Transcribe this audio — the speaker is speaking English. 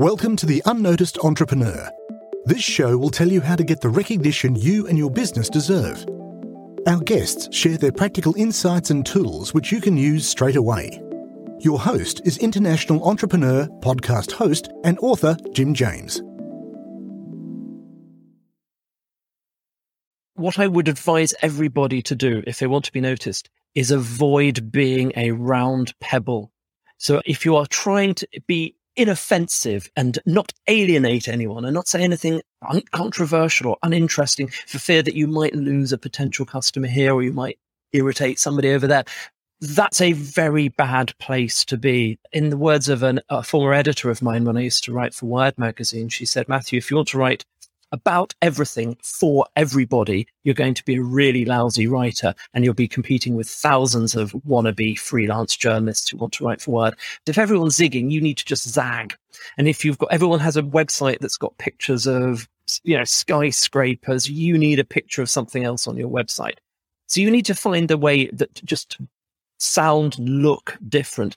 Welcome to The Unnoticed Entrepreneur. This show will tell you how to get the recognition you and your business deserve. Our guests share their practical insights and tools which you can use straight away. Your host is international entrepreneur, podcast host, and author Jim James. What I would advise everybody to do if they want to be noticed is avoid being a round pebble. So if you are trying to be inoffensive and not alienate anyone and not say anything uncontroversial or uninteresting for fear that you might lose a potential customer here or you might irritate somebody over there, that's a very bad place to be. In the words of an, a former editor of mine when I used to write for Wired magazine, she said, Matthew, if you want to write about everything for everybody, you're going to be a really lousy writer and you'll be competing with thousands of wannabe freelance journalists who want to write for Wired. If everyone's zigging, you need to just zag. And if you've got, everyone has a website that's got pictures of, you know, skyscrapers, you need a picture of something else on your website. So you need to find a way that just sound, look different.